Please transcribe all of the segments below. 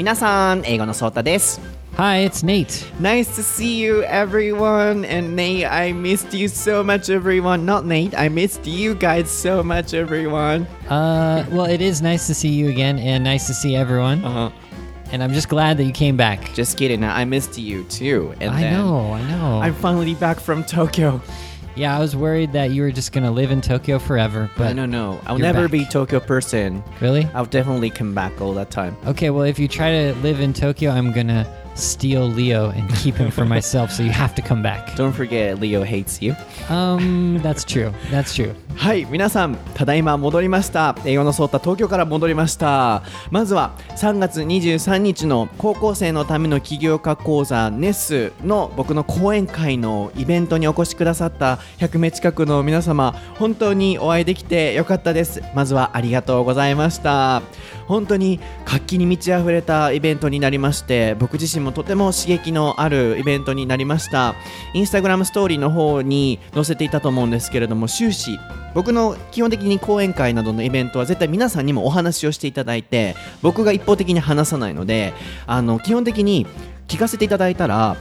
皆さん、英語のソータです。 Hi, it's Nate. Nice to see you, everyone. And Nate, I missed you so much, everyone. Not Nate, I missed you guys so much, everyone. Uh, well, it is nice to see you again and nice to see everyone. Uh-huh. And I'm just glad that you came back. Just kidding, I missed you too. And I then know, I know. I'm finally back from Tokyo. yeah, I was worried that you were just gonna live in Tokyo forever, but no, no, no. I'll you're never back. be Tokyo person. really? I'll definitely come back all that time. Okay, well, if you try to live in Tokyo, I'm gonna steal Leo and keep him for myself, so you have to come back. Don't forget, Leo hates you. Um, that's true. That's true. はい、皆さん、ただいま戻りました。英語のソータ、東京から戻りました。まずは3月23日の高校生のための起業家講座 NES の僕の講演会のイベントにお越しくださった100名近くの皆様、本当にお会いできてよかったです。まずはありがとうございました。本当に活気に満ち溢れたイベントになりまして、僕自身もとても刺激のあるイベントになりました。インスタグラムストーリーの方に載せていたと思うんですけれども、終始僕の基本的に講演会などのイベントは絶対皆さんにもお話をしていただいて僕が一方的に話さないのであの基本的に聞かせていただいたら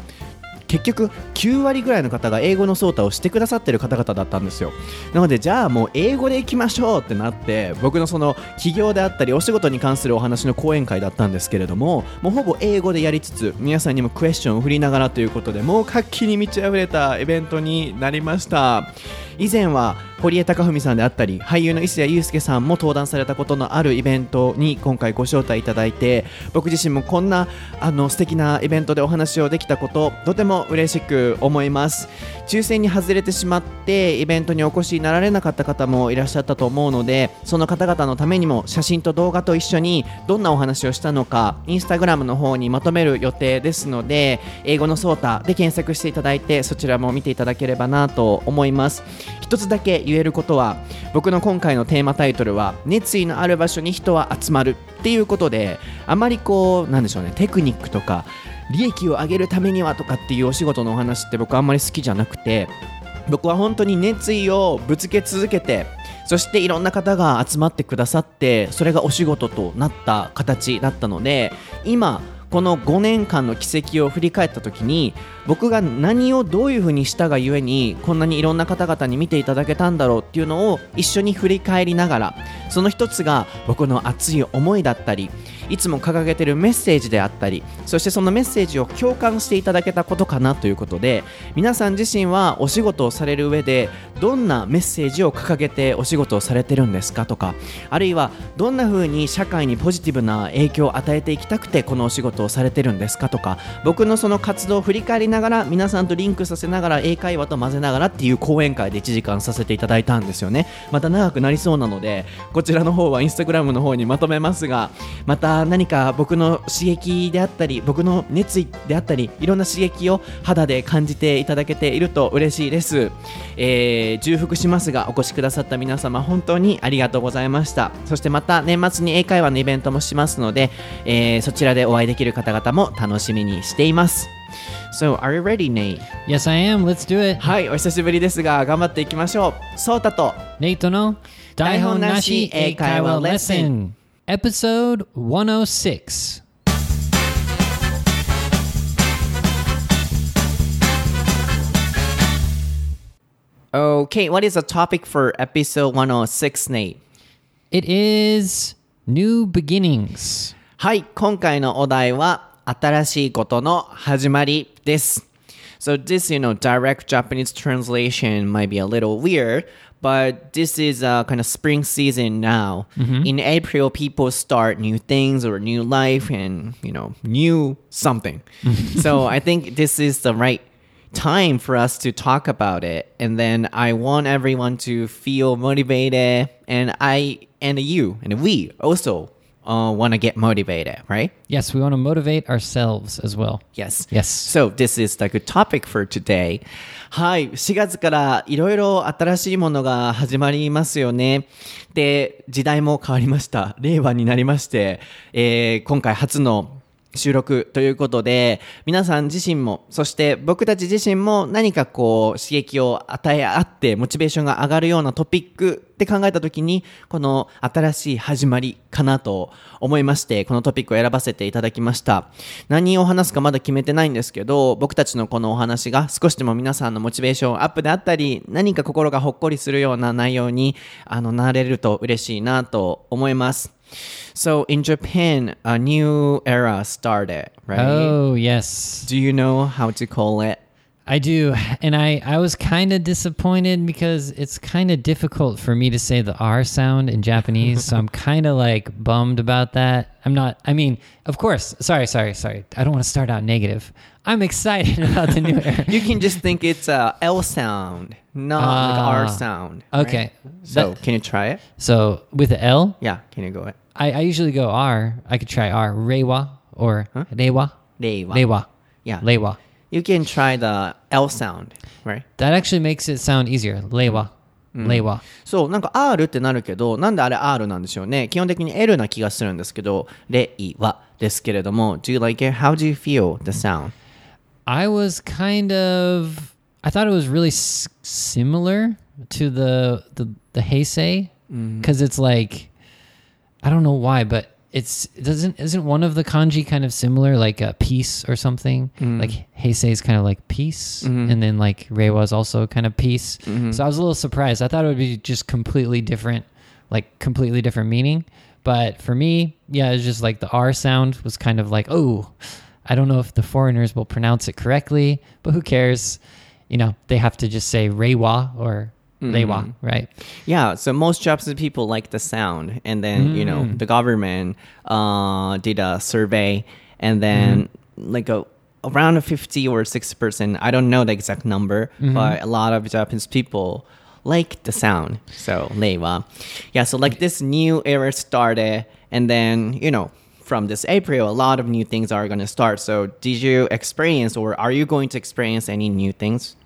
結局9割ぐらいの方が英語のソータをしてくださってる方々だったんですよ。なのでじゃあもう英語でいきましょうってなって僕のその起業であったりお仕事に関するお話の講演会だったんですけれどももうほぼ英語でやりつつ皆さんにもクエスチョンを振りながらということでもう活気に満ち溢れたイベントになりました。以前は堀江貴文さんであったり俳優の石谷友介さんも登壇されたことのあるイベントに今回ご招待いただいて僕自身もこんなあの素敵なイベントでお話をできたこととても嬉しく思います。抽選に外れてしまってイベントにお越しになられなかった方もいらっしゃったと思うのでその方々のためにも写真と動画と一緒にどんなお話をしたのかインスタグラムの方にまとめる予定ですので英語のソータで検索していただいてそちらも見ていただければなと思います。一つだけ言えることは僕の今回のテーマタイトルは熱意のある場所に人は集まるっていうことであまりこうなんでしょうねテクニックとか利益を上げるためにはとかっていうお仕事のお話って僕あんまり好きじゃなくて僕は本当に熱意をぶつけ続けてそしていろんな方が集まってくださってそれがお仕事となった形だったので今この5年間の軌跡を振り返った時に僕が何をどういうふうにしたがゆえにこんなにいろんな方々に見ていただけたんだろうっていうのを一緒に振り返りながらその一つが僕の熱い思いだったりいつも掲げてるメッセージであったりそしてそのメッセージを共感していただけたことかなということで皆さん自身はお仕事をされる上でどんなメッセージを掲げてお仕事をされてるんですかとかあるいはどんな風に社会にポジティブな影響を与えていきたくてこのお仕事をされてるんですかとか僕のその活動を振り返りながら皆さんとリンクさせながら英会話と混ぜながらっていう講演会で1時間させていただいたんですよね。また長くなりそうなのでこちらの方はインスタグラムの方にまとめますがまた何か僕の刺激であったり僕の熱意であったりいろんな刺激を肌で感じていただけていると嬉しいです、えー重複しますがお越しくださった皆様本当にありがとうございましたそしてまた年末に英会話のイベントもしますので、えーそちらでお会いできる方々も楽しみにしています So, are you ready, Nate? Yes, I am. Let's do it. はい、お久しぶりですが頑張っていきましょうソータと Nate no Daihon Nashi Eikaiwa Lesson. Episode 106. Okay, what is the topic for episode 106, Nate? It is new beginnings. はい、今回のお題は新しいことの始まりです。So this, you know, direct Japanese translation might be a little weird, but this is uh, a kind of spring season now. Mm-hmm. In April, people start new things or new life and, you know, new something. so I think this is the right time for us to talk about it and then i want everyone to feel motivated and i and you and we also uh, want to get motivated right Yes, we want to motivate ourselves as well. yes Yes. so this is the good topic for today はい4月からいろいろ新しいものが始まりますよねで時代も変わりました令和になりまして、えー今回初の収録ということで、皆さん自身も、そして僕たち自身も何かこう刺激を与え合ってモチベーションが上がるようなトピックって考えた時に、この新しい始まりかなと思いまして、このトピックを選ばせていただきました。何を話すかまだ決めてないんですけど、僕たちのこのお話が少しでも皆さんのモチベーションアップであったり、何か心がほっこりするような内容にあのなれると嬉しいなと思います。So in Japan, a new era started, right? Oh, yes. Do you know how to call it? I do. And I, I was kind of disappointed because it's kind of difficult for me to say the R sound in Japanese. so I'm kind of like bummed about that. I'm not, I mean, of course, sorry, sorry, sorry. I don't want to start out negative. I'm excited about the new era. You can just think it's a L sound, not like R Ah. sound. right? Okay. So That- can you try it? so with the L, Yeah, can you go it? I, I usually go R. I could try R. Reiwa or Reiwa. 令和 Reiwa. Yeah. Reiwa. You can try the L sound, right? That actually makes it sound easier. Reiwa. Reiwa. そう、なんか R ってなるけど、なんであれ R なんでしょうね。基本的に L な気がするんですけど、レイはですけれども、Do you like it? How do you feel the sound? I was kind of I thought it was really s- similar to the the the Heisei mm-hmm. because it's like I don't know why, but it's it doesn't isn't one of the kanji kind of similar like a peace or something mm-hmm. like Heisei is kind of like peace mm-hmm. and then like Reiwa is also kind of peace. So I was a little surprised. I thought it would be just completely different, like completely different meaning. But for me, yeah, it's just like the R sound was kind of like oh. I don't know if the foreigners will pronounce it correctly, but who cares? You know, they have to just say Reiwa or Reiwa, mm-hmm. right? Yeah, so most Japanese people like the sound, and then you know mm. the government uh, did a survey, and then mm-hmm. like a around a fifty or sixty percent. I don't know the exact number, mm-hmm. but a lot of Japanese people like the sound. So reiwa, yeah. So like this new era started, and then you know. From this April, a lot of new things are going to start. So, did you experience, or are you going to experience any new things?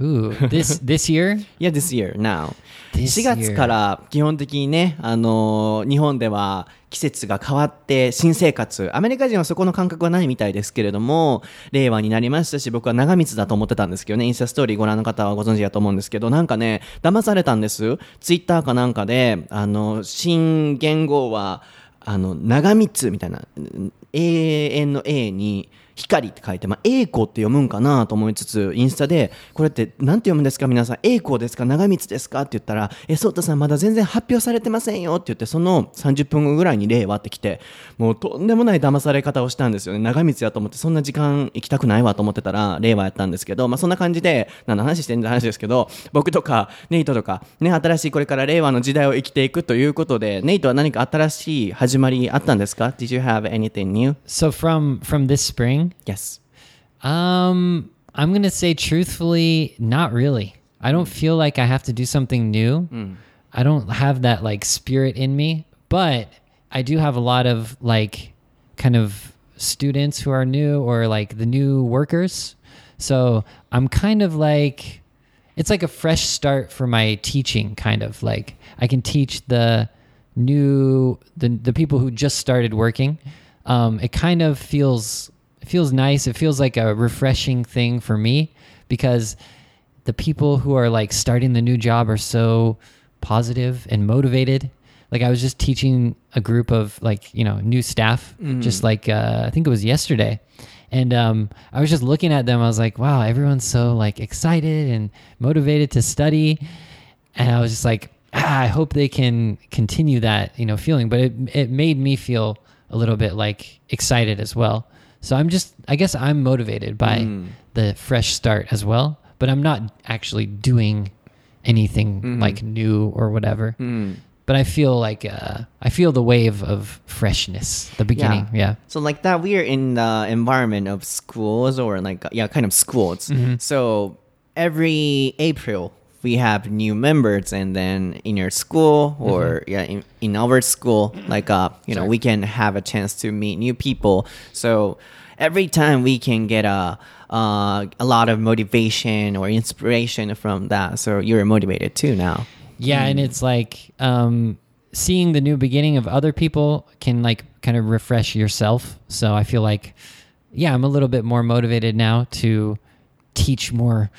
Ooh, this this year? Yeah, this year, now. This 4月から基本的にね、あのー日本では季節が変わって新生活、アメリカ人はそこの感覚はないみたいですけれども、令和になりましたし、僕は長光だと思ってたんですけどね、インスタストーリーご覧の方はご存知だと思うんですけど、なんかね、騙されたんです。ツイッターかなんかで、あの、新元号は、あの、長光みたいな、永遠の A に、光って書いて、まあ、栄光って読むんかなと思いつつ、インスタで、これって何て読むんですか？皆さん、栄光ですか？長光ですか？って言ったら、え、ソータさんまだ全然発表されてませんよって言って、その30分後ぐらいに令和ってきて、もうとんでもない騙され方をしたんですよね。長光やと思って、そんな時間行きたくないわと思ってたら、令和やったんですけど、まあそんな感じで、何の話してんの話ですけど、僕とか、ネイトとか、ね、新しいこれから令和の時代を生きていくということで、ネイトは何か新しい始まりあったんですか ?Did you have anything new? So from from this spring, Yes. um, I'm gonna say truthfully, not really. I don't feel like I have to do something new. I don't have that like spirit in me, but I do have a lot of like kind of students who are new or like the new workers. So I'm kind of like it's like a fresh start for my teaching kind of like I can teach the new the the people who just started working. Um, it kind of feels it feels nice. It feels like a refreshing thing for me because the people who are like starting the new job are so positive and motivated. Like I was just teaching a group of like you know new staff, just like uh, I think it was yesterday, and um, I was just looking at them. I was like, wow, everyone's so like excited and motivated to study, and I was just like, ah, I hope they can continue that you know feeling. But it it made me feel a little bit like excited as well. So I'm just I guess I'm motivated by mm. the fresh start as well, but I'm not actually doing anything mm-hmm. like new or whatever. Mm. But I feel like uh, I feel the wave of freshness, the beginning. Yeah. So like that, we are in the environment of schools or like yeah, kind of schools. Mm-hmm. So every April we have new members, and then in your school or yeah, in, in our school, like uh, you know, we can have a chance to meet new people. So every time we can get a uh, a lot of motivation or inspiration from that. So you're motivated too now. Yeah, and it's like um seeing the new beginning of other people can like kind of refresh yourself. So I feel like, yeah, I'm a little bit more motivated now to teach more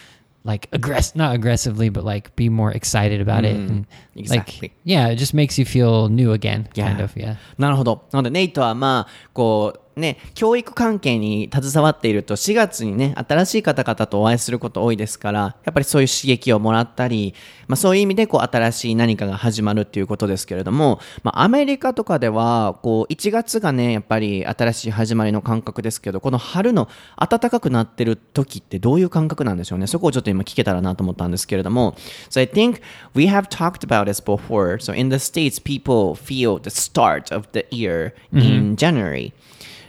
like aggress not aggressively but like be more excited about it and exactly. like yeah it just makes you feel new again Yeah. kind of yeah なるほど。なので、ネイトはまあ、こう、 ね、教育関係に携わっていると、4月にね、新しい方々とお会いすること多いですから、やっぱりそういう刺激をもらったり、まあそういう意味で、こう、新しい何かが始まるっていうことですけれども、まあアメリカとかでは、こう、1月がね、やっぱり新しい始まりの感覚ですけど、この春の暖かくなってる時ってどういう感覚なんでしょうね。そこをちょっと今聞けたらなと思ったんですけれども、So I think we have talked about this before. So in the States, people feel the start of the year in January.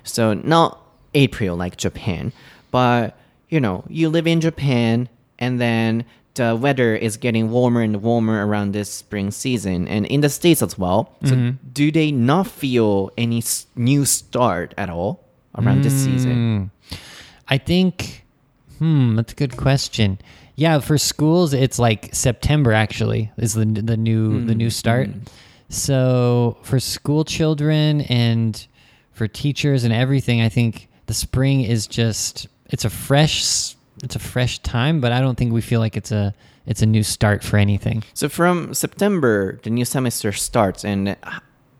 So not April like Japan, but you know, you live in Japan and then the weather is getting warmer and warmer around this spring season and in the States as well. So mm-hmm. do they not feel any s- new start at all around this season? Mm. I think, hmm, that's a good question. Yeah, for schools, it's like September actually is the the new the new mm, start. Mm. So for school children and for teachers and everything, I think the spring is just it's a fresh it's a fresh time, but I don't think we feel like it's a it's a new start for anything. So from September, the new semester starts and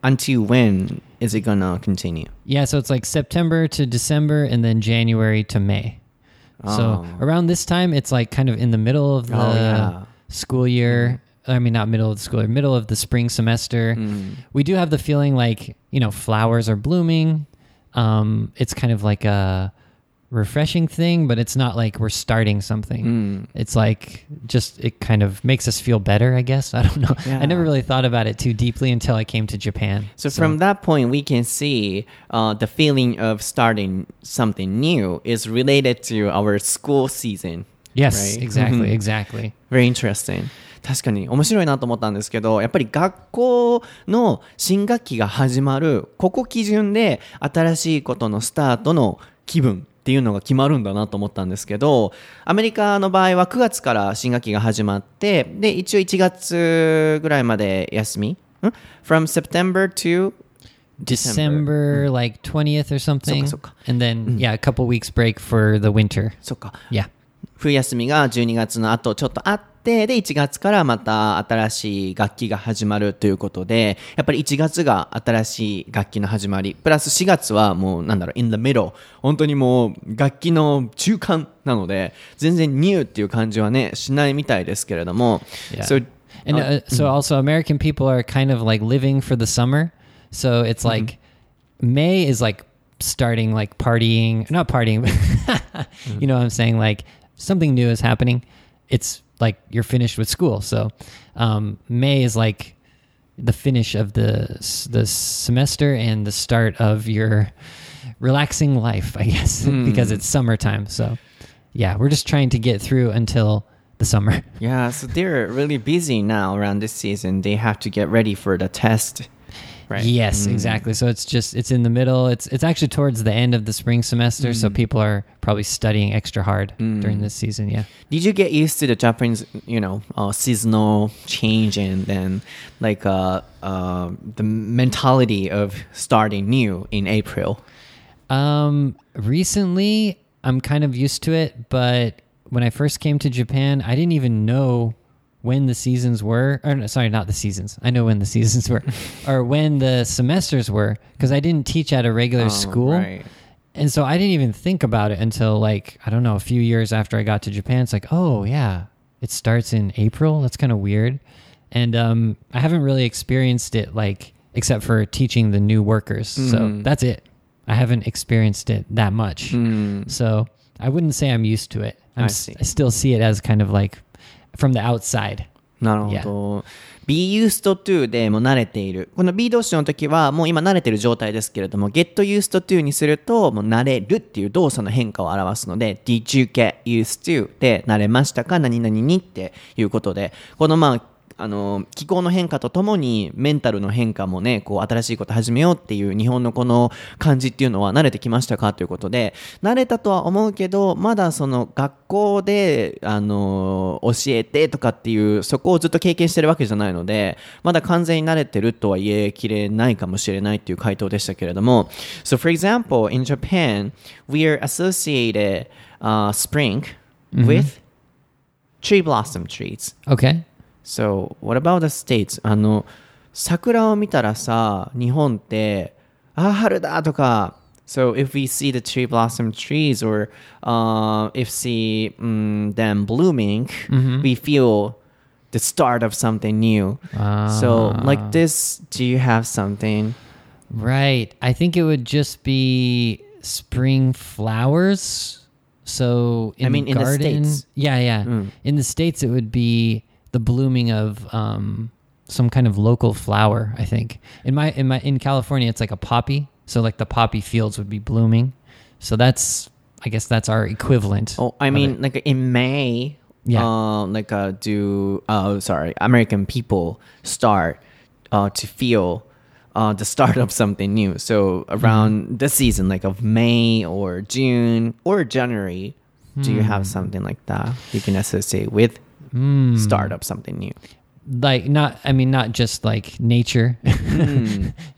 until when is it gonna continue? Yeah, so it's like September to December and then January to May. So oh. around this time, it's like kind of in the middle of the Oh, yeah. school year. I mean, not middle of the school year, middle of the spring semester. We do have the feeling like, you know, flowers are blooming. Um, it's kind of like a refreshing thing, but it's not like we're starting something. It's like just, it kind of makes us feel better, I guess. I don't know. I never really thought about it too deeply until I came to Japan. So, from that point, we can see uh, the feeling of starting something new is related to our school season. yes, right? exactly, exactly. Very interesting. 確かに面白いなと思ったんですけど、やっぱり学校の新学期が始まる、ここ基準で新しいことのスタートの気分っていうのが決まるんだなと思ったんですけど、アメリカの場合は9月から新学期が始まって、で、一応1月ぐらいまで休みん ?from September to December like 20th or something. そっかそっか。And then, yeah, a couple weeks break for the winter. そっか。Yeah. 冬休みが12月の後ちょっとあって、で、1月からまた新しい楽器が始まるということで、やっぱり1月が新しい楽器の始まり、プラス4月はもうなんだろう、in the middle。本当にもう楽器の中間なので、全然 new っていう感じはね、しないみたいですけれども。Yeah. So, And uh, so also American people are kind of like living for the summer. So it's like May is like starting like partying, not partying, but you know what I'm saying? Like something new is happening. It's like you're finished with school. So um, May is like the finish of the the semester and the start of your relaxing life, I guess, because it's summertime. So yeah, we're just trying to get through until the summer. yeah, so they're really busy now around this season. They have to get ready for the test. Right. Yes, exactly. So it's just it's in the middle. It's it's actually towards the end of the spring semester, so people are probably studying extra hard during this season. Yeah. Did you get used to the Japanese, you know, uh, seasonal change and then like uh, uh, the mentality of starting new in April? Um, recently, I'm kind of used to it, but when I first came to Japan, I didn't even know when the seasons were. Or no, sorry, not the seasons. I know when the seasons were, or when the semesters were, because I didn't teach at a regular Oh, school. right. And so I didn't even think about it until like, I don't know, a few years after I got to Japan. It's like, oh, yeah, it starts in April. That's kind of weird. And um, I haven't really experienced it like, except for teaching the new workers. So that's it. I haven't experienced it that much. So I wouldn't say I'm used to it. I'm I s- see. I still see it as kind of like from the outside. なるほど。be used to でもう慣れている。この be 動詞の時はもう今慣れてる状態ですけれども、get used to にするともう慣れるっていう動作の変化を表すので、did you get used to で慣れましたか何々にっていうことで、このまあ、あの気候の変化とともにメンタルの変化もねこう新しいこと始めようっていう日本のこの感じっていうのは慣れてきましたかということで慣れたとは思うけどまだその学校であの教えてとかっていうそこをずっと経験してるわけじゃないのでまだ完全に慣れてるとは言えきれないかもしれないっていう回答でしたけれども。So for example in Japan we are associated、uh, spring with tree blossom trees. Okay. So, what about the states? あの、桜を見たらさ、日本って、あ、春だとか、So if we see the cherry blossom trees or uh, if see mm, them blooming, hmm. we feel the start of something new. So ah. like this, do you have something? Right. I think it would just be spring flowers. So in I mean, the garden, in the states. yeah, yeah. Mm. In the states, it would be the blooming of um, some kind of local flower. I think in my in my in California, it's like a poppy. So like the poppy fields would be blooming. So that's I guess that's our equivalent. Oh, I mean, like in May, Yeah. uh, like uh, do uh, sorry, American people start uh, to feel uh, the start of something new. So around the season, like of May or June or January, do you have something like that you can associate with start of something new? like not I mean not just like nature,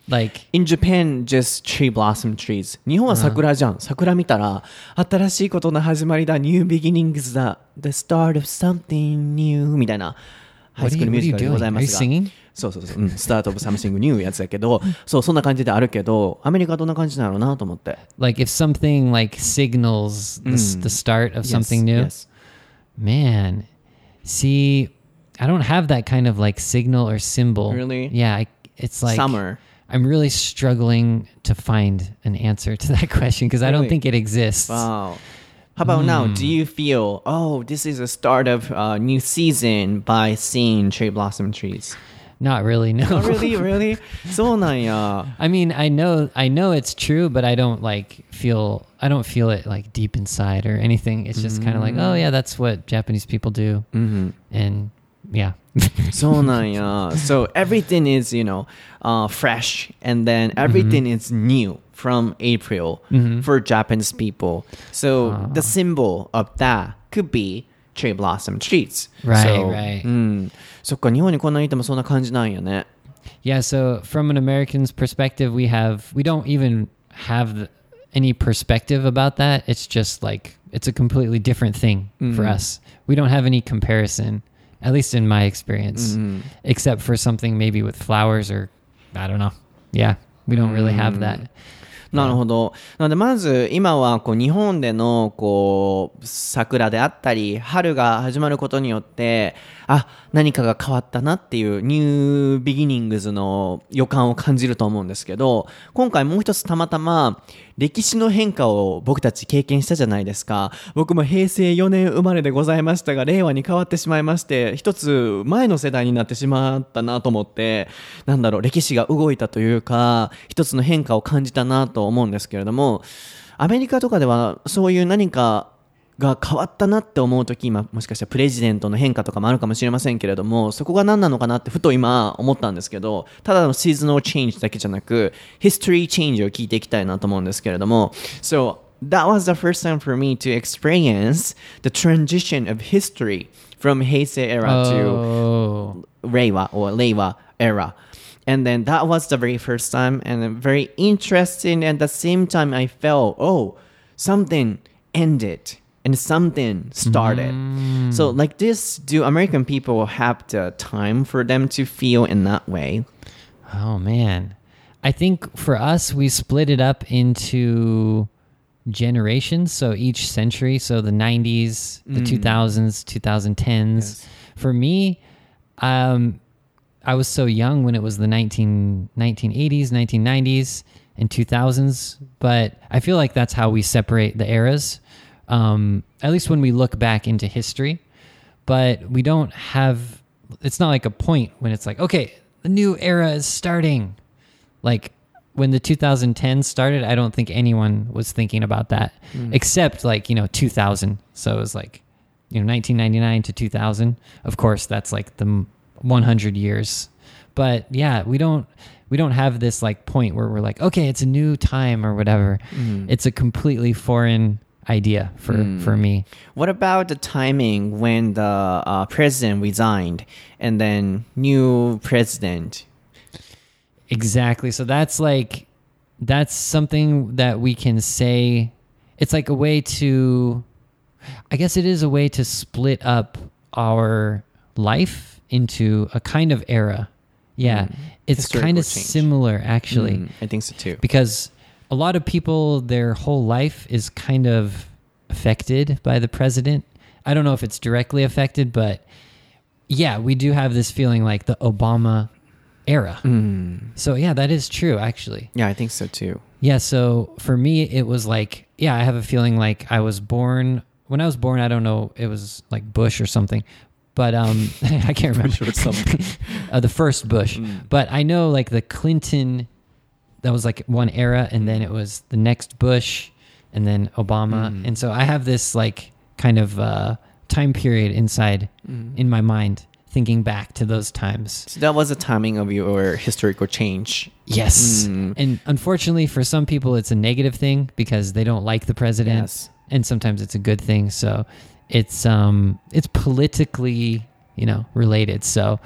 like In Japan, just tree blossom trees. 日本は桜じゃん。桜見たら、新しいことの始まりだ。New beginnings だ。The start of something new みたいな。ハイ What スクー you- ルミュージカルでございま are you すが。singing? そうそうそう。うん。Start of something new やつだけど、そう、そんな感じであるけど、アメリカどんな感じなのなと思って。like if something like signals the, s- the start of something new. Yes. Man, see, I don't have that kind of like signal or symbol. Really? Yeah, I, it's like Summer. I'm really struggling to find an answer to that question because I don't think it exists. Wow. How about now? Do hmm. you feel, oh, this is a start of a new season by seeing cherry blossom trees? Not really. No. Oh, really? Really? そうなんや。 I mean, I know, I know it's true, but I don't like feel, I don't feel it like deep inside or anything. It's just kind of like, oh yeah, that's what Japanese people do, and yeah. そうなんや。So everything is, you know, uh, fresh and then everything is new from April for Japanese people. So the symbol of that could be cherry blossom trees. Right, so, right. うん。そっか、日本にこんなにいてもそんな感じなんやね。 Yeah, so from an American's perspective, we have we don't even have the, any perspective about that. It's just like it's a completely different thing for us. We don't have any comparison, at least in my experience, except for something maybe with flowers or I don't know. Yeah, we don't really have that. なるほど。なので、まず、今は、こう、日本での、こう、桜であったり、春が始まることによって、あ、何かが変わったなっていう、ニュービギニングズの予感を感じると思うんですけど、今回もう一つたまたま、歴史の変化を僕たち経験したじゃないですか。僕も平成4年生まれでございましたが、令和に変わってしまいまして、一つ前の世代になってしまったなと思って、なんだろう、歴史が動いたというか、一つの変化を感じたなと思うんですけれども、アメリカとかではそういう何かが変わったなって思う時今もしかしたらプレジデントの変化とかもあるかもしれませんけれどもそこが何なのかなってふと今思ったんですけどただのシーズナルチェンジだけじゃなくヒストリーチェンジを聞いていきたいなと思うんですけれども So that was the first time for me to experience the transition of history from Heisei era to Oh, Reiwa or Reiwa era. And then that was the very first time and very interesting. And at the same time, I felt, oh, something ended and something started. So, like this, do American people have the time for them to feel in that way? oh man. I think for us, we split it up into generations. So each century, so the 90s, the 2000s, 2010s. For me, um, I was so young when it was the 19, 1980s, 1990s, and 2000s. But I feel like that's how we separate the eras, um, at least when we look back into history. But we don't have, it's not like a point when it's like, okay, the new era is starting. Like when the 2010 started, I don't think anyone was thinking about that except like, you know, 2000. So it was like, you know, 1999 to 2000. Of course, that's like the 100 years. But yeah, we don't we don't have this like point where we're like, okay, it's a new time or whatever. It's a completely foreign idea for for me. What about the timing when the uh, president resigned and then new president? Exactly. So that's like that's something that we can say it's like a way to I guess it is a way to split up our life into a kind of era. Yeah. It's Historical kind of change. similar actually Mm, I think so too. because a lot of people their whole life is kind of affected by the president. I don't know if it's directly affected, but yeah, we do have this feeling like the Obama era. So yeah, that is true actually. Yeah, I think so too. Yeah, so for me it was like yeah, I have a feeling like I was born when I was born, I don't know, it was like Bush or something. But um I can't remember something. uh, the first Bush. But I know like the Clinton that was like one era and then it was the next Bush and then Obama. And so I have this like kind of uh time period inside in my mind thinking back to those times. So that was the timing of your historical change. Yes. Mm. And unfortunately, for some people, it's a negative thing because they don't like the president, Yes. and sometimes it's a good thing. So it's um it's politically you know related. So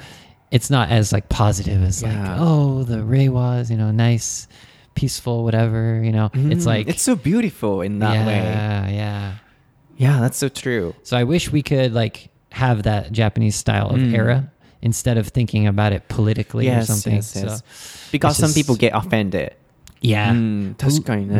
it's not as like positive as Yeah. like oh the Ray was you know nice, peaceful, whatever. You know, it's Mm, like it's so beautiful in that yeah, way. yeah. Yeah, yeah that's so true. So I wish we could like have that Japanese style of Mm. era instead of thinking about it politically or something. yes, yes. So Because some just- people get offended. Yeah. うん、確かにね、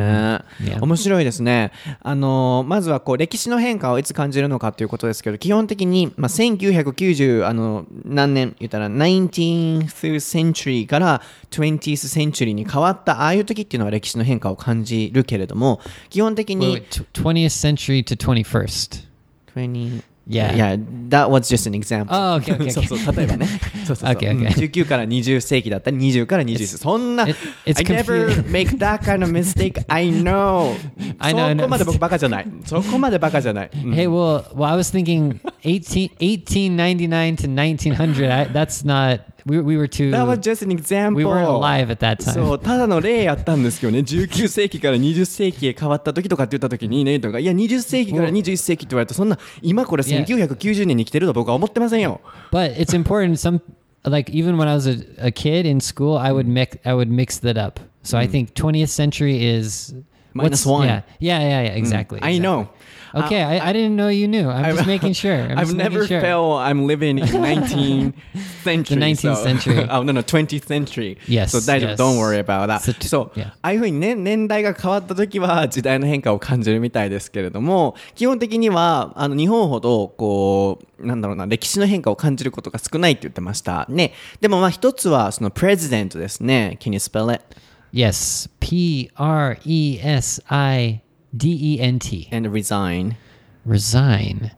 Yeah. 面白いですね。あのまずはこう歴史の変化をいつ感じるのかということですけど、基本的に、まあ、1990あの何年言ったら 19th century から 20th century に変わったああいう時っていうのは歴史の変化を感じるけれども、基本的に wait, tw- 20th century to 21st. 20 Yeah. Yeah, that was just an example. Oh, okay, okay, okay. そうそう、例えばね。そうそうそう。 Okay, okay. うん19から20世紀だったり、20から21世紀。そんな、 it- it's I never confu- make that kind of mistake. I know. I know, I そ know. こまで僕バカじゃない。そこまでバカじゃない。うん Hey, well, well, I was thinking 18, 1899 to 1900. I, that's not. We, we were too. That was just an example. We weren't alive at that time. そう、ただの例やったんですけどね、19世紀から20世紀へ変わった時とかって言った時に、ネイトが、いや、20世紀から21世紀って言われたら、そんな、今これ Yeah. 1990年に来てると僕は思ってませんよ。 But it's important. Some like even when I was a, a kid in school, I would mix. I would mix that up. So I think 20th century is Minus what's- one. Yeah, yeah, yeah, yeah. Exactly. I exactly. know. Okay, I, I didn't know you knew. I'm just making sure. I've just making never sure. felt I'm living in 19th century. The 19th so- century. oh, no, no, 20th century. Yes, So 大丈夫。yes. Don't worry about that. So う yeah.。ああいうふうにね、年代が変わった時は時代の変化を感じるみたいですけれども、基本的には、あの、日本ほど、こう、なんだろうな、歴史の変化を感じることが少ないって言ってました。ね。でもまあ一つは、その、プレジデントですね。Can you spell it? Yes. P R E S I D E N T. And resign. Resign.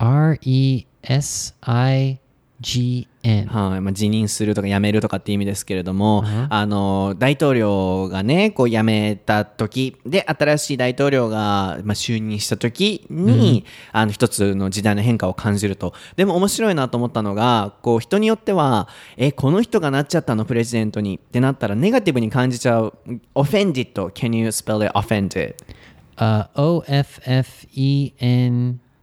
R E S I G N. はい、まあ、辞任するとか辞めるとかっていう意味ですけれども、あの大統領がねこう辞めた時で新しい大統領が、まあ、就任した時に、あの一つの時代の変化を感じると。でも面白いなと思ったのがこう人によってはえこの人がなっちゃったのプレジデントにってなったらネガティブに感じちゃう。offended can you spell it offended Uh, o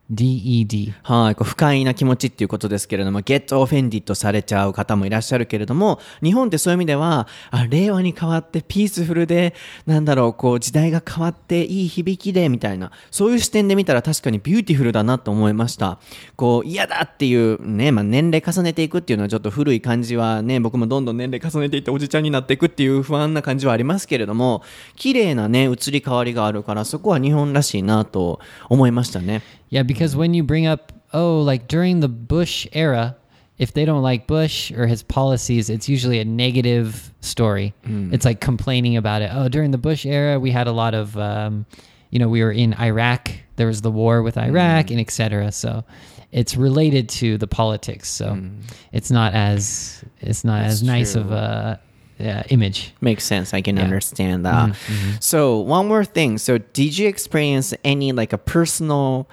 D E D. はい、こう不快な気持ちっていうことですけれども、get offended されちゃう方もいらっしゃるけれども、日本ってそういう意味では、あ令和に変わってピースフルで、なんだろう、こう時代が変わっていい響きで、みたいな、そういう視点で見たら確かにビューティフルだなと思いました。こう、嫌だっていうね、まあ年齢重ねていくっていうのはちょっと古い感じはね、僕もどんどん年齢重ねていっておじちゃんになっていくっていう不安な感じはありますけれども、綺麗なね、移り変わりがあるから、そこは日本らしいなと思いましたね。Yeah, because mm-hmm. when you bring up, oh, like during the Bush era, if they don't like Bush or his policies, it's usually a negative story. Mm. It's like complaining about it. Oh, during the Bush era, we had a lot of, um, you know, we were in Iraq. There was the war with mm. Iraq and etc. So it's related to the politics. So mm. it's not as it's not That's as nice of a uh, image. Makes sense. I can Yeah. understand that. Mm-hmm. Mm-hmm. So one more thing. So did you experience any like a personal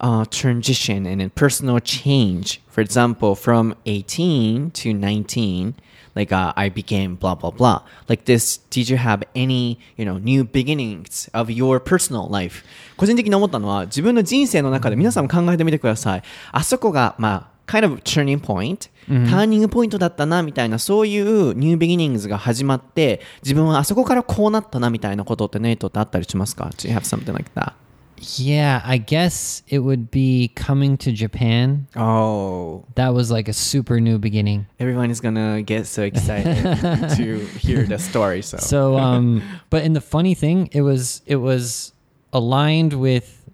uh, transition and a personal change. For example, from 18 to 19, like uh, I became blah blah blah. Like this, did you have any you know new beginnings of your personal life? 個人的に思ったのは自分の人生の中で皆さんも考えてみてください。あそこがまあ kind of turning point、ターニングポイントだったなみたいなそういうニュービギニングズが始まって自分はあそこからこうなったなみたいなことってネイトってあったりしますか Do you have something like that? Yeah, I guess it would be coming to Japan. Oh, That was like a super new beginning. everyone is gonna get so excited to hear the story. So, So, um, but in the funny thing, it was it was aligned with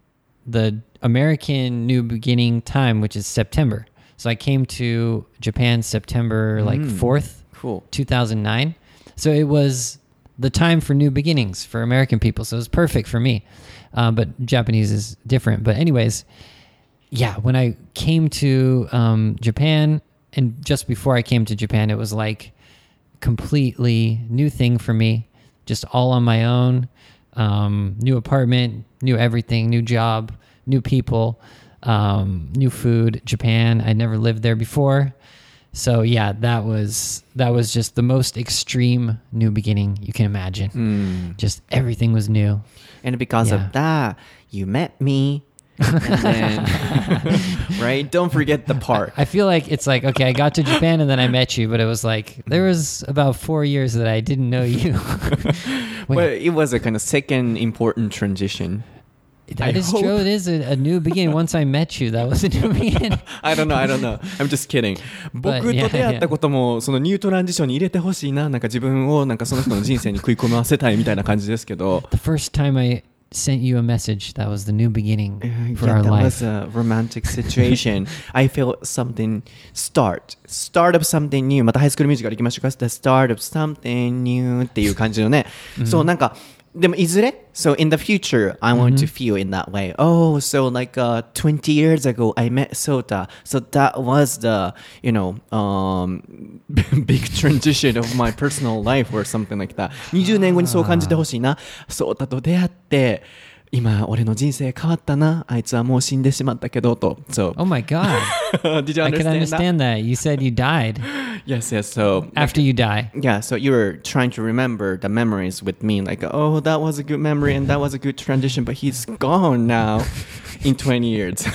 the American New Beginning time, which is September. So I came to Japan September like fourth, cool. 2009. So it was the time for new beginnings for American people. So it was perfect for me. Uh, but Japanese is different. But, anyways, yeah, when I came to um, Japan, and just before I came to Japan, it was like completely new thing for me, just all on my own. Um, new apartment, new everything, new job, new people, um, new food. Japan, I never lived there before, so yeah, that was that was just the most extreme new beginning you can imagine. Hmm. Just everything was new. And because Yeah. of that, you met me. then, right? Don't forget the part. I feel like it's like okay, I got to Japan and then I met you, but it was like there hmm. was about four years that I didn't know you. But it was a kind of second important transition. That I is hope- true. It is a, a new beginning. Once I met you, that was a new beginning. I don't know, I don't know. I'm just kidding. 僕と出会ったことも、そのニュートランジションに入れてほしいな。なんか自分をなんかその人の人生に食い込ませたいみたいな感じですけど。The first time I sent you a message, that was the new beginning for yeah, our that life. was a romantic situation. I felt something start. Start of something new. またハイスクールミュージカル行きましょうか The start of something new っていう感じのね。そう、なんか、So in the future, I want to feel in that way. Oh, so like uh, 20 years ago, I met Sota. So that was the, you know, um, big transition of my personal life or something like that. 20年後にそう感じてほしいな。ソータと出会って、今俺の人生変わったなあいつはもう死んでしまったけどと so Oh my god. did you I could understand, understand that. You said you died that? yes yes so after you die. yeah so you were trying to remember the memories with me like oh that was a good memory and that was a good transition but he's gone now in 20 years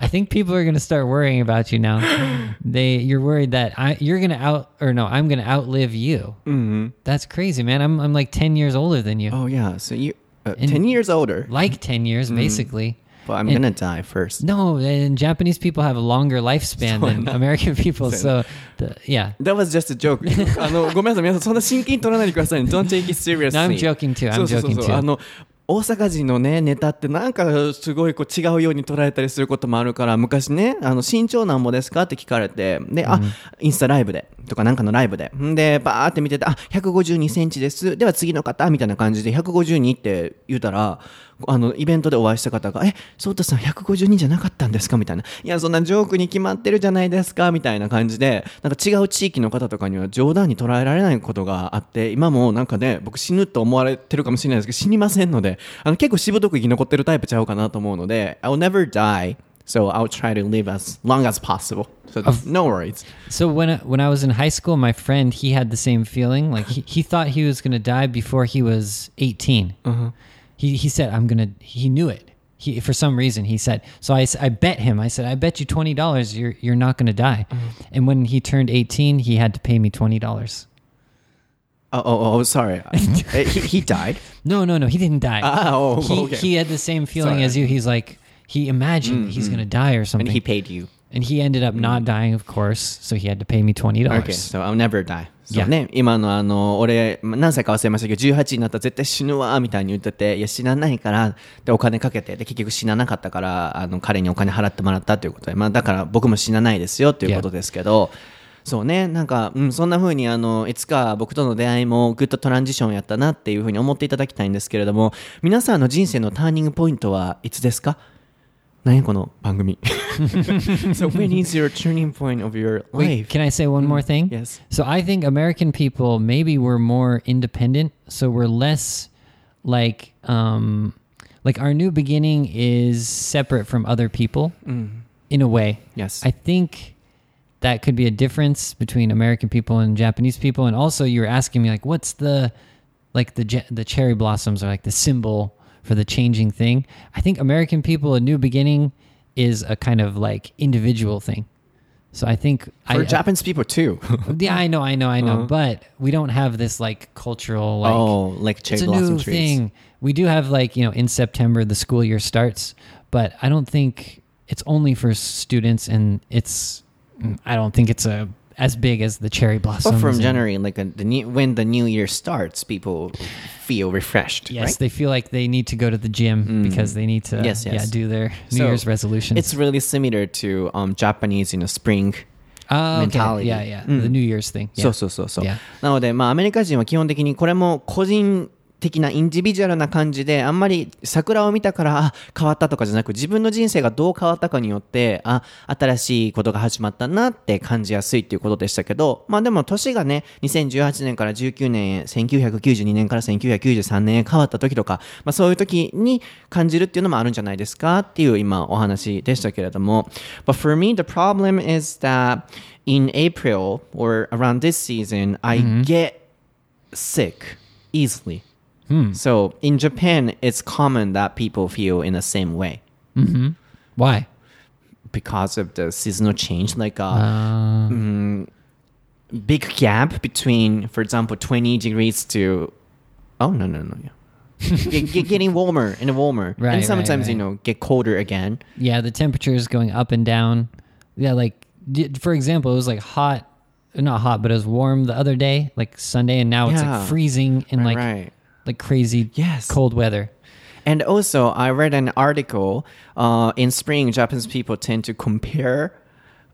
I think people are going to start worrying about you now. They you're worried that I you're going to out or no, I'm going to outlive you. Mm-hmm. That's crazy, man. I'm I'm like 10 years older than you. oh yeah so you uh, 10 years older Like 10 years basically. But I'm and- gonna die first No, and Japanese people have a longer lifespan than American people. So, the, yeah. That was just a joke. あのごめんなさい皆さんそんな真剣に取らないでくださいね。Don't take it seriously. No, I'm joking too. I'm joking too. あの大阪人のねネタってなんかすごいこう違うように捉えたりすることもあるから昔ねあの身長なんぼですかって聞かれてで、あインスタライブでとかなんかのライブでんでバーって見ててあ152センチですでは次の方みたいな感じで152って言うたらあのイベントでお会いした方が「えソータさん152じゃなかったんですか?」みたいな「いやそんなジョークに決まってるじゃないですか」みたいな感じでなんか違う地域の方とかには冗談に捉えられないことがあって今もなんかね僕死ぬと思われてるかもしれないですけど死にませんのであの結構しぶとく生き残ってるタイプちゃうかなと思うので I'll never die so I'll try to live as long as possible so no worries So when I, when I was in high school, my friend he had the same feeling. Like he, he thought he was gonna die before he was 18. He he said I'm gonna. He knew it. He for some reason he said. So I, I bet him. I said I bet you twenty dollars you're you're not gonna die. Mm-hmm. And when he turned 18, he had to pay me twenty dollars. oh, oh, oh sorry eh, he, he died No, no, no. He didn't die. Ah, oh, he, okay. he had the same feeling Sorry. as you. He's like he imagined he's mm-hmm. gonna die or something. and he paid you And he ended up not mm. dying, of course. So he had to pay me twenty dollars. Okay, so I'll never die. そう.ね、今のあの、俺、ま何歳か忘れましたけど、18になったら絶対死ぬわ、みたいに言ってて、いや、死なないから、で、お金かけて、で、結局死ななかったから、あの、彼にお金払ってもらったということで、まあ、だから僕も死なないですよ、ということですけど、そうね、なんか、うん、そんな風に、あの、いつか僕との出会いもグッドトランジションやったなっていう風に思っていただきたいんですけれども、皆さんの人生のターニングポイントはいつですか？何この番組 So when is your turning point of your Wait, life? can I say one more thing? Yes. So I think American people maybe we're more independent, so we're less like um like our new beginning is separate from other people in a way. Yes. I think that could be a difference between American people and Japanese people. And also, you were asking me like, what's the like the je- the cherry blossoms are like the symbol for the changing thing. I think American people, a new beginning, is a kind of like individual thing. So I think For I, Japanese people too. yeah, I know, I know, I know, uh-huh. but we don't have this like cultural like oh, like cherry it's a blossom new trees. thing. We do have like you know in September the school year starts, but I don't think it's only for students, and it's I don't think it's a as big as the cherry blossoms. But from and- January, like uh the new, when the new year starts, people feel refreshed. Yes, right? they feel like they need to go to the gym because they need to Yes, yes. yeah do their New So, Year's resolutions. It's really similar to um, Japanese in the spring. Ah, okay. mentality. Yeah, yeah. Mm. The New Year's thing. Yeah. そうそうそうそう。 Yeah. なので、まあ、アメリカ人は基本的にこれも個人 的なインディビジュアルな感じで、あんまり桜を見たから、あ、変わったとかじゃなく、自分の人生がどう変わったかによって、あ、新しいことが始まったなって感じやすいっていうことでしたけど、まあでも年がね、2018年から19年へ、1992年から1993年へ変わった時とか、まあそういう時に感じるっていうのもあるんじゃないですかっていう今お話でしたけれども。But for me, the problem is that in April or around this season, I get sick easily. So in Japan, it's common that people feel in the same way Why? because of the seasonal change, like a Uh, mm, big gap between, for example, 20 degrees to oh no no no yeah. Get- get- getting warmer and warmer, Right, and right, sometimes you know get colder again. yeah, the temperature is going up and down. Yeah, like for example, it was like hot, not hot, but it was warm the other day, like Sunday, and now it's Yeah. like freezing and like right. Like crazy Yes. cold weather. And also, I read an article. Uh, in spring, Japanese people tend to compare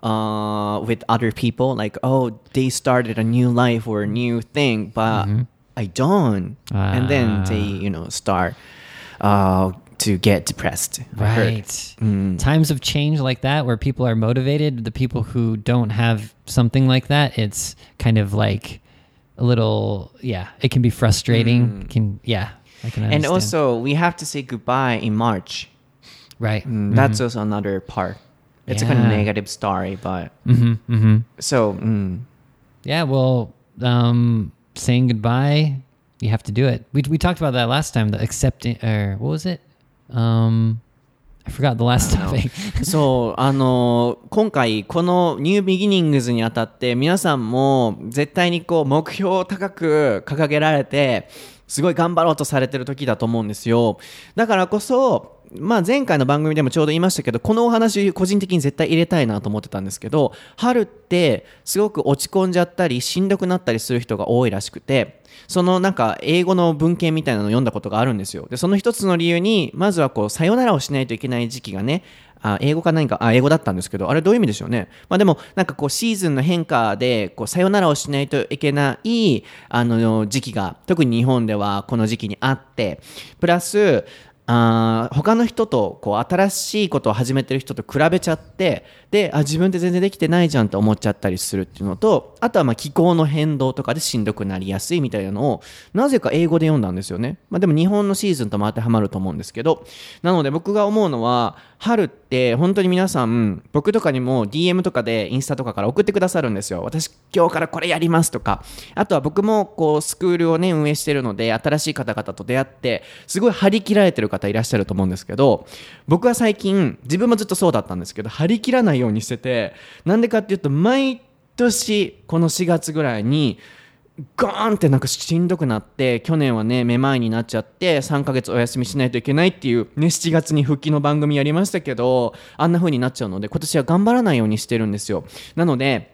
uh, with other people, like, oh, they started a new life or a new thing, but I don't. And then they, you know, start uh, to get depressed. Right. Times of change like that where people are motivated, the people who don't have something like that, it's kind of like a little yeah, it can be frustrating. Can yeah, I can And also, we have to say goodbye in March. right. Mm, That's also another part. It's a kind of negative story, but Mhm, mhm. so mm, Yeah, well, um saying goodbye, you have to do it. We we talked about that last time, the accepting or what was it? Um I forgot the last topic. そう、あの今回このニュービギニングズにあたって皆さんも絶対にこう目標を高く掲げられてすごい頑張ろうとされてる時だと思うんですよ。だからこそ、まあ前回の番組でもちょうど言いましたけど、このお話個人的に絶対入れたいなと思ってたんですけど、春ってすごく落ち込んじゃったりしんどくなったりする人が多いらしくて、そのなんか英語の文献みたいなのを読んだことがあるんですよ。で、その一つの理由に、まずはこう、さよならをしないといけない時期がね、あ英語か何か、あ、英語だったんですけど、あれどういう意味でしょうね。まあでも、なんかこう、シーズンの変化で、こう、さよならをしないといけない、あの、時期が、特に日本ではこの時期にあって、プラス、あ他の人とこう新しいことを始めてる人と比べちゃってであ自分って全然できてないじゃんって思っちゃったりするっていうのとあとはまあ気候の変動とかでしんどくなりやすいみたいなのをなぜか英語で読んだんですよね、まあ、でも日本のシーズンとも当てはまると思うんですけどなので僕が思うのは春って本当に皆さん僕とかにも DM とかでインスタとかから送ってくださるんですよ。私今日からこれやりますとか。あとは僕もこうスクールをね運営してるので新しい方々と出会ってすごい張り切られてる方いらっしゃると思うんですけど僕は最近自分もずっとそうだったんですけど張り切らないようにしててなんでかっていうと毎年この4月ぐらいにガーンってなんかしんどくなって去年はねめまいになっちゃって3ヶ月お休みしないといけないっていうね7月に復帰の番組やりましたけどあんな風になっちゃうので今年は頑張らないようにしてるんですよ。なので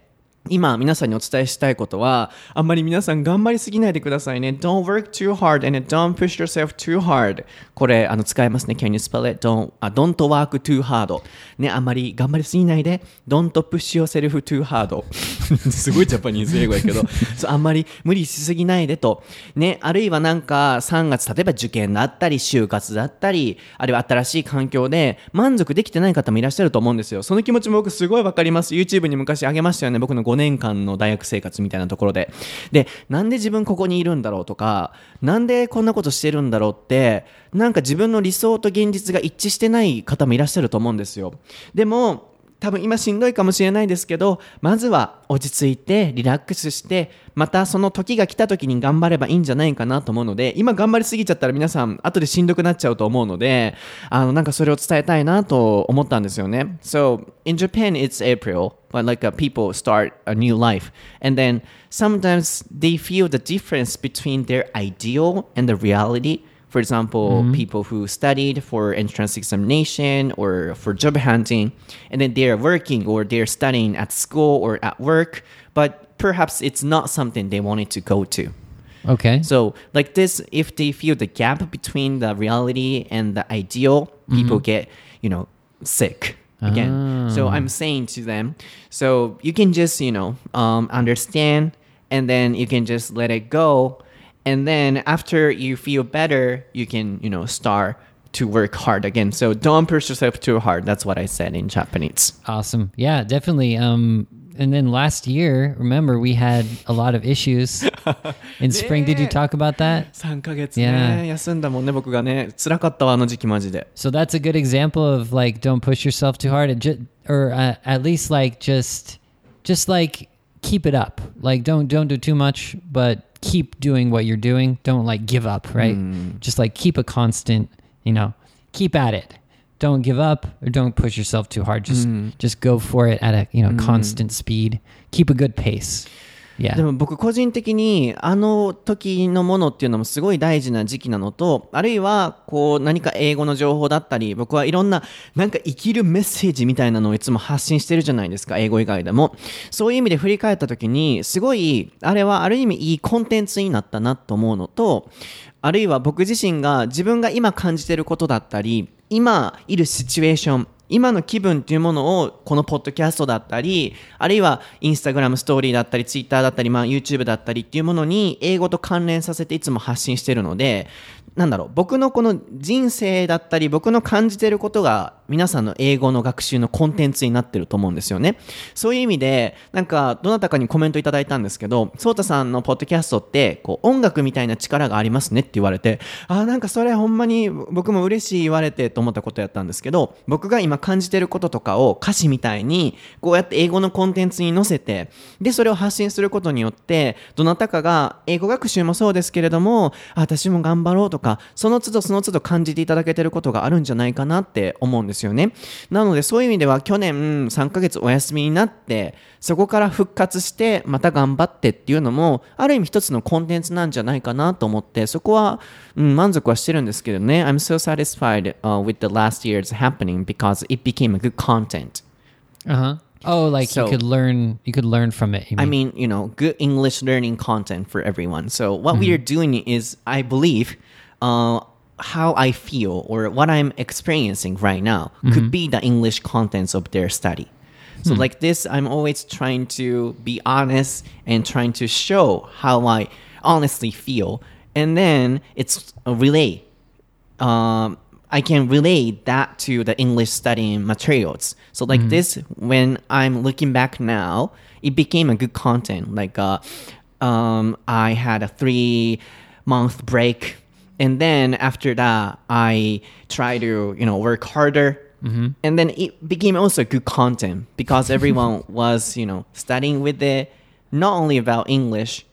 今皆さんにお伝えしたいことはあんまり皆さん頑張りすぎないでくださいね。Don't work too hard and don't push yourself too hard. これあの使えますね。Can you spell it? Don't, あ don't work too hard. ねあんまり頑張りすぎないで Don't push yourself too hard. すごいジャパニーズ英語やけど。そうあんまり無理しすぎないでと。ねあるいはなんか3月例えば受験だったり就活だったりあるいは新しい環境で満足できてない方もいらっしゃると思うんですよ。その気持ちも僕すごいわかります。YouTube に昔あげましたよね。僕の5年間の大学生活みたいなところで。で、なんで自分ここにいるんだろうとか、なんでこんなことしてるんだろうって、なんか自分の理想と現実が一致してない方もいらっしゃると思うんですよ。でも、多分今しんどいかもしれないですけど、まずは落ち着いてリラックスして、またその時が来た時に頑張ればいいんじゃないかなと思うので、今頑張りすぎちゃったら皆さん後でしんどくなっちゃうと思うので、あのなんかそれを伝えたいなと思ったんですよね。So, in Japan it's April, but like uh, people start a new life. And then sometimes they feel the difference between their ideal and the reality. For example, mm-hmm. people who studied for entrance examination or for job hunting, and then they're working or they're studying at school or at work, but perhaps it's not something they wanted to go to. Okay. So, like this, if they feel the gap between the reality and the ideal, people mm-hmm. get, you know, sick again. So, ah. I'm saying to them, so you can just, you know, um, understand and then you can just let it go And then after you feel better, you can, you know, start to work hard again. So, don't push yourself too hard. That's what I said in Japanese. Awesome. Yeah, definitely. Um, and then last year, remember we had a lot of issues in spring. Did you talk about that? 3ヶ月 Yeah. ね、休んだもんね、僕がね。辛かったわ、あの時期マジで。 So that's a good example of like don't push yourself too hard, and ju- or uh, at least like just just like keep it up. Like don't don't do too much, but keep doing what you're doing. Don't like give up, right? Mm. Just like keep a constant, you know, keep at it. Don't give up or don't push yourself too hard. Just mm. just go for it at a you know mm. constant speed. Keep a good pace. でも僕個人的にあの時のものっていうのもすごい大事な時期なのとあるいはこう何か英語の情報だったり僕はいろんななんか生きるメッセージみたいなのをいつも発信してるじゃないですか英語以外でも。そういう意味で振り返った時にすごいあれはある意味いいコンテンツになったなと思うのとあるいは僕自身が自分が今感じてることだったり今いるシチュエーション今の気分っていうものをこのポッドキャストだったりあるいはインスタグラムストーリーだったりツイッターだったり、まあ、YouTube だったりっていうものに英語と関連させていつも発信してるのでなんだろう僕のこの人生だったり僕の感じてることが皆さんの英語の学習のコンテンツになってると思うんですよね。そういう意味でなんかどなたかにコメントいただいたんですけどソータさんのポッドキャストってこう音楽みたいな力がありますねって言われてあなんかそれほんまに僕も嬉しい言われてと思ったことやったんですけど僕が今感じてることとかを歌詞みたいにこうやって英語のコンテンツに載せてでそれを発信することによってどなたかが英語学習もそうですけれども私も頑張ろうとかその都度その都度感じていただけてることがあるんじゃないかなって思うんですよねなのでそういう意味では去年3ヶ月お休みになってそこから復活してまた頑張ってっていうのもある意味一つのコンテンツなんじゃないかなと思ってそこは、うん、満足はしてるんですけどね I'm so satisfied、uh, with the last year's happening because it became a good content Uh huh. Oh, like So- you could learn. You could learn from it. you I mean. mean, you know, good English learning content for everyone. So what we are doing is, I believe, uh, how I feel or what I'm experiencing right now could be the English contents of their study. So like this, I'm always trying to be honest and trying to show how I honestly feel, and then it's a relay um, I can relate that to the English studying materials. So like this, when I'm looking back now, it became a good content. Like uh, um, I had a three month break, and then after that, I try to you know work harder. Mm-hmm. And then it became also good content because everyone was, you know, studying with it, not only about English,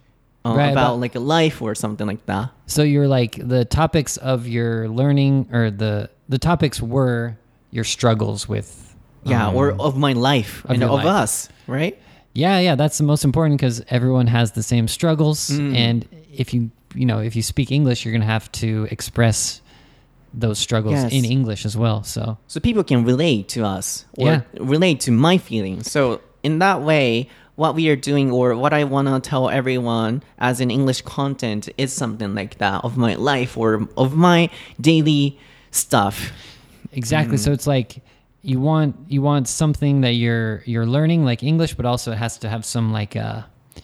uh, Right, about about- like a life or something like that. So you're like the topics of your learning, or the the topics were your struggles with. yeah um, or of my life of and of life. us right Yeah, yeah, that's the most important because everyone has the same struggles, mm. and if you you know if you speak English, you're gonna have to express those struggles Yes. in English as well. So so people can relate to us or Yeah. relate to my feelings so in that way what we are doing or what i want to tell everyone as an english content is something like that of my life or of my daily stuff exactly, so it's like you want you want something that you're you're learning like English, but also it has to have some like uh,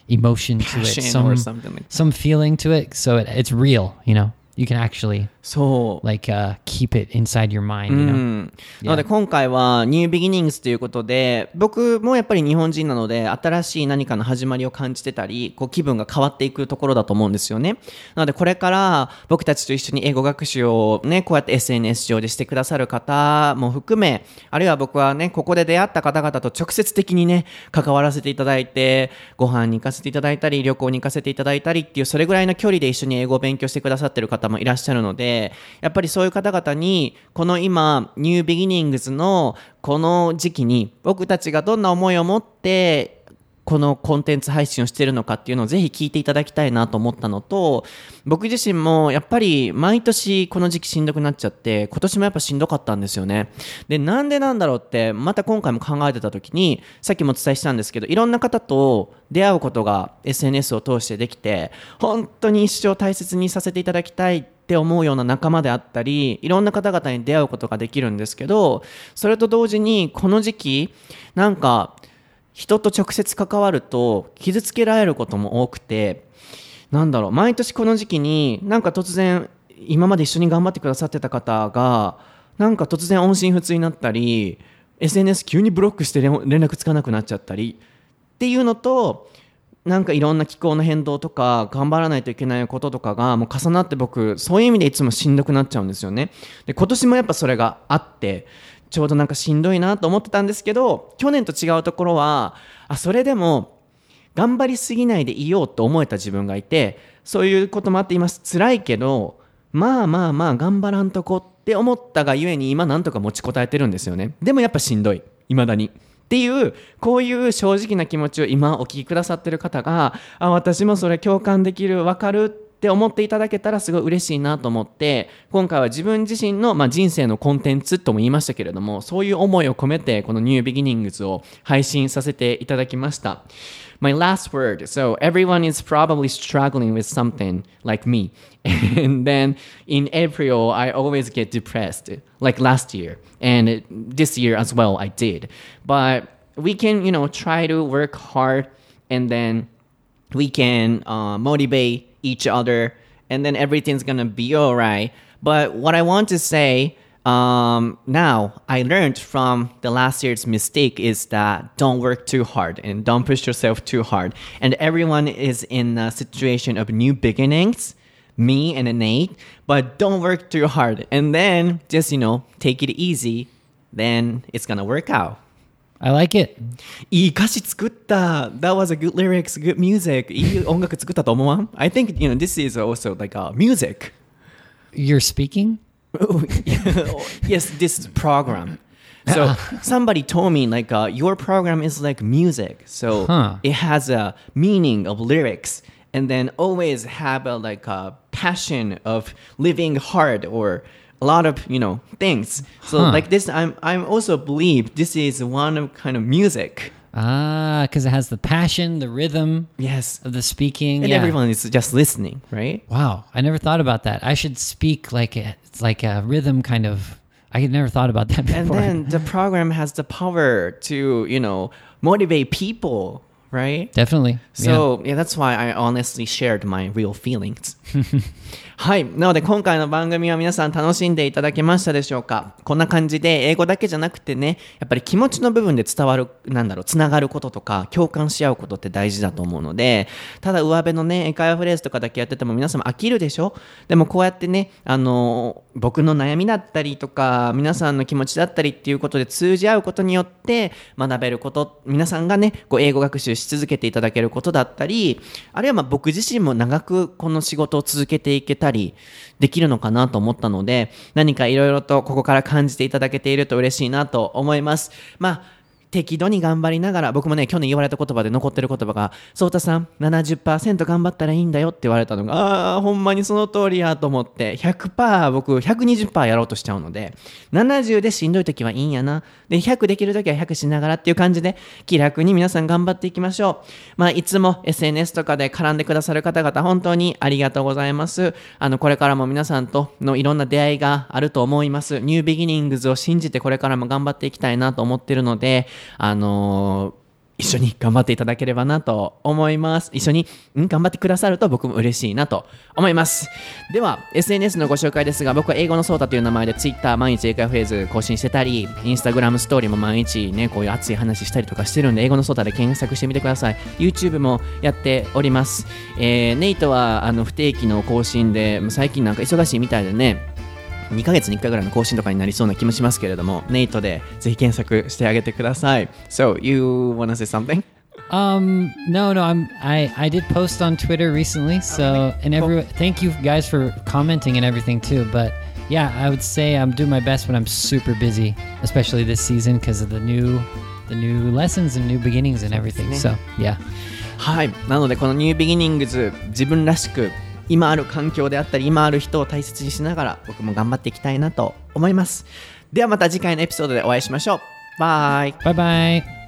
emotion to it, some like some feeling to it, so it, it's real, you know. You can actually そう like uh, keep it inside your mind. You know? うん、なので今回はニュービギニングスということで僕もやっぱり日本人なので新しい何かの始まりを感じてたりこう気分が変わっていくところだと思うんですよねなのでこれから僕たちと一緒に英語学習をねこうやって SNS 上でしてくださる方も含めあるいは僕はねここで出会った方々と直接的にね関わらせていただいてご飯に行かせていただいたり旅行に行かせていただいたりっていうそれぐらいの距離で一緒に英語を勉強してくださってる方方もいらっしゃるのでやっぱりそういう方々にこの今ニュービギニングズのこの時期に僕たちがどんな思いを持ってこのコンテンツ配信をしているのかっていうのをぜひ聞いていただきたいなと思ったのと僕自身もやっぱり毎年この時期しんどくなっちゃって今年もやっぱしんどかったんですよね。でなんでなんだろうってまた今回も考えてた時にさっきもお伝えしたんですけどいろんな方と出会うことが SNS を通してできて本当に一生大切にさせていただきたいって思うような仲間であったりいろんな方々に出会うことができるんですけどそれと同時にこの時期なんか人と直接関わると傷つけられることも多くてなんだろう毎年この時期になんか突然今まで一緒に頑張ってくださってた方がなんか突然音信不通になったり SNS 急にブロックして連絡つかなくなっちゃったりっていうのとなんかいろんな気候の変動とか頑張らないといけないこととかがもう重なって僕そういう意味でいつもしんどくなっちゃうんですよね。で今年もやっぱそれがあってちょうどなんかしんどいなと思ってたんですけど去年と違うところはあそれでも頑張りすぎないでいようと思えた自分がいてそういうこともあっています辛いけどまあまあまあ頑張らんとこって思ったがゆえに今なんとか持ちこたえてるんですよね。でもやっぱしんどい。未だに。っていうこういう正直な気持ちを今お聞きくださってる方があ私もそれ共感できる分かるって思っていただけたらすごい嬉しいなと思って今回は自分自身の、まあ、人生のコンテンツとも言いましたけれどもそういう思いを込めてこのニュービギニングズを配信させていただきました My last word. So everyone is probably struggling with something like me. And then in April, I always get depressed, like last year. And this year as well, I did. But we can, you know, try to work hard and then we can uh, motivate each other and then everything's gonna be all right. But what I want to say um, now I learned from the last year's mistake is that don't work too hard and don't push yourself too hard. And everyone is in a situation of new beginnings, me and Nate, but don't work too hard. And then just, you know, take it easy. Then it's gonna work out. I like it. いい歌詞作った。That was a good lyrics, good music. いい音楽作ったと思わん ?I think, you know, this is also like a music. You're speaking? yes, this program. So somebody told me like uh, your program is like music. So Huh. it has a meaning of lyrics and then always have a like a passion of living hard or a lot of you know things. So Huh. like this, I'm I'm also believe this is one of kind of music. Ah, because it has the passion, the rhythm Yes, of the speaking. and yeah. everyone is just listening, right? Wow, I never thought about that. I should speak like a, it's like a rhythm kind of. I had never thought about that before. and then the program has the power to you know motivate people right? Definitely. yeah. so yeah. that's why i honestly shared my real feelings はい。なので今回の番組は皆さん楽しんでいただけましたでしょうか？こんな感じで英語だけじゃなくてね、やっぱり気持ちの部分で伝わる、なんだろう、つながることとか共感し合うことって大事だと思うので、ただ上辺のね、英会話フレーズとかだけやってても皆様飽きるでしょ？でもこうやってね、あの、僕の悩みだったりとか、皆さんの気持ちだったりっていうことで通じ合うことによって学べること、皆さんがね、こう英語学習しし続けていただけることだったり、あるいはまあ僕自身も長くこの仕事を続けていけたりできるのかなと思ったので、何かいろいろとここから感じていただけていると嬉しいなと思います。まあ適度に頑張りながら、僕もね、去年言われた言葉で残ってる言葉が、そうたさん、70%頑張ったらいいんだよって言われたのが、ああ、ほんまにその通りやと思って、100%僕、120%やろうとしちゃうので、70でしんどい時はいいんやな。で、100できる時は100しながらっていう感じで、気楽に皆さん頑張っていきましょう。まあ、いつも SNS とかで絡んでくださる方々、本当にありがとうございます。あの、これからも皆さんとのいろんな出会いがあると思います。ニュービギニングズを信じてこれからも頑張っていきたいなと思ってるので、あの一緒に頑張っていただければなと思います。一緒に、頑張ってくださると僕も嬉しいなと思います。では、SNS のご紹介ですが、僕は英語のソータという名前で Twitter 毎日英会話フェーズ更新してたり、Instagram ストーリーも毎日ね、こういう熱い話したりとかしてるんで、英語のソータで検索してみてください。YouTube もやっております。えーネイトはあの不定期の更新で、最近なんか忙しいみたいでね、2ヶ月に1回ぐらいの更新とかになりそうな気もしますけれども、ネイトでぜひ検索してあげてください。So, you wanna say something? Um, no, no, I'm I I did post on Twitter recently, so and every thank you guys for commenting and everything too. But yeah, I would say I'm doing my best when I'm super busy, especially this season because of the new the new lessons and new beginnings and everything. So yeah. はい。なので、このニュービギニングズ、自分らしく、今ある環境であったり、今ある人を大切にしながら、僕も頑張っていきたいなと思います。ではまた次回のエピソードでお会いしましょう。バイ。バイバイ